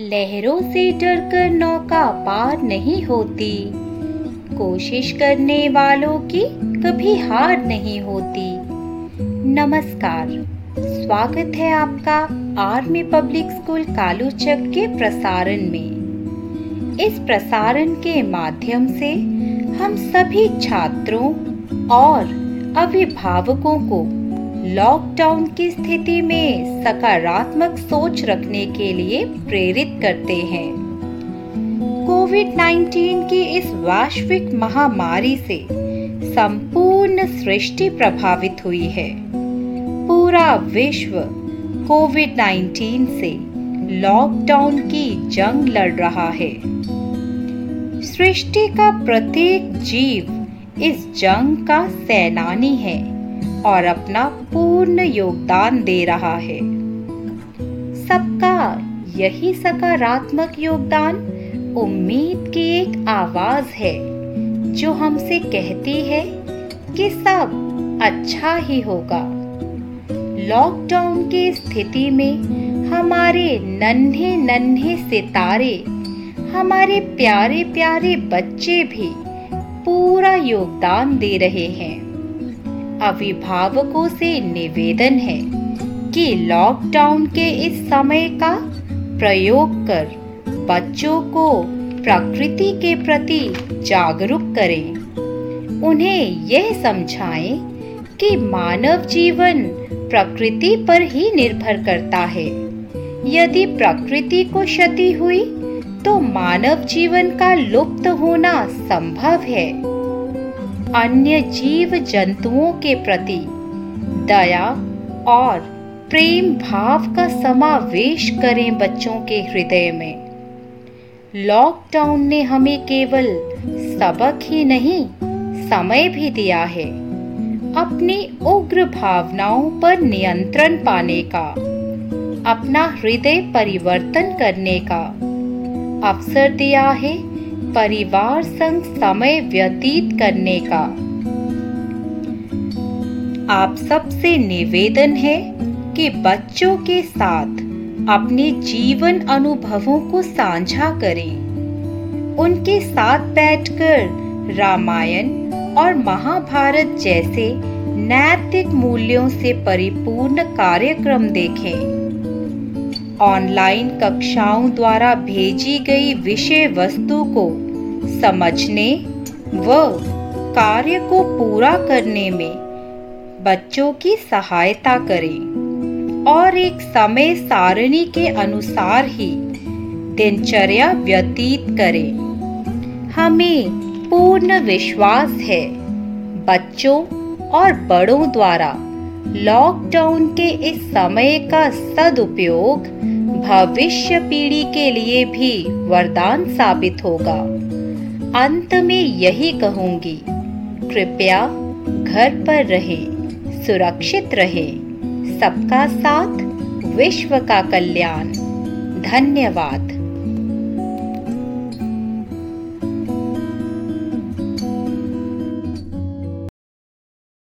लहरों से डरकर नौका पार नहीं होती। कोशिश करने वालों की कभी हार नहीं होती। नमस्कार, स्वागत है आपका आर्मी पब्लिक स्कूल कालूचक के प्रसारण में। इस प्रसारण के माध्यम से हम सभी छात्रों और अभिभावकों को लॉकडाउन की स्थिति में सकारात्मक सोच रखने के लिए प्रेरित करते हैं। कोविड 19 की इस वैश्विक महामारी से संपूर्ण सृष्टि प्रभावित हुई है। पूरा विश्व कोविड 19 से लॉकडाउन की जंग लड़ रहा है। सृष्टि का प्रत्येक जीव इस जंग का सेनानी है। और अपना पूर्ण योगदान दे रहा है। सबका यही सकारात्मक योगदान, उम्मीद की एक आवाज़ है, जो हमसे कहती है कि सब अच्छा ही होगा। लॉकडाउन की स्थिति में हमारे नन्हे नन्हे सितारे, हमारे प्यारे प्यारे बच्चे भी पूरा योगदान दे रहे हैं। अभिभावकों से निवेदन है कि लॉकडाउन के इस समय का प्रयोग कर बच्चों को प्रकृति के प्रति जागरूक करें। उन्हें यह समझाएँ कि मानव जीवन प्रकृति पर ही निर्भर करता है। यदि प्रकृति को क्षति हुई तो मानव जीवन का लुप्त होना संभव है। अन्य जीव जंतुओं के प्रति दया और प्रेम भाव का समावेश करें बच्चों के हृदय में। लॉकडाउन ने हमें केवल सबक ही नहीं, समय भी दिया है अपनी उग्र भावनाओं पर नियंत्रण पाने का, अपना हृदय परिवर्तन करने का। अवसर दिया है परिवार संग समय व्यतीत करने का। आप सबसे निवेदन है कि बच्चों के साथ अपने जीवन अनुभवों को साझा करें। उनके साथ बैठकर रामायण और महाभारत जैसे नैतिक मूल्यों से परिपूर्ण कार्यक्रम देखें। ऑनलाइन कक्षाओं द्वारा भेजी गई विषय वस्तु को समझने व कार्य को पूरा करने में बच्चों की सहायता करें। और एक समय सारणी के अनुसार ही दिनचर्या व्यतीत करें। हमें पूर्ण विश्वास है, बच्चों और बड़ों द्वारा लॉकडाउन के इस समय का सदुपयोग भविष्य पीढ़ी के लिए भी वरदान साबित होगा। अंत में यही कहूँगी, कृपया घर पर रहें, सुरक्षित रहें, सबका साथ, विश्व का कल्याण। धन्यवाद।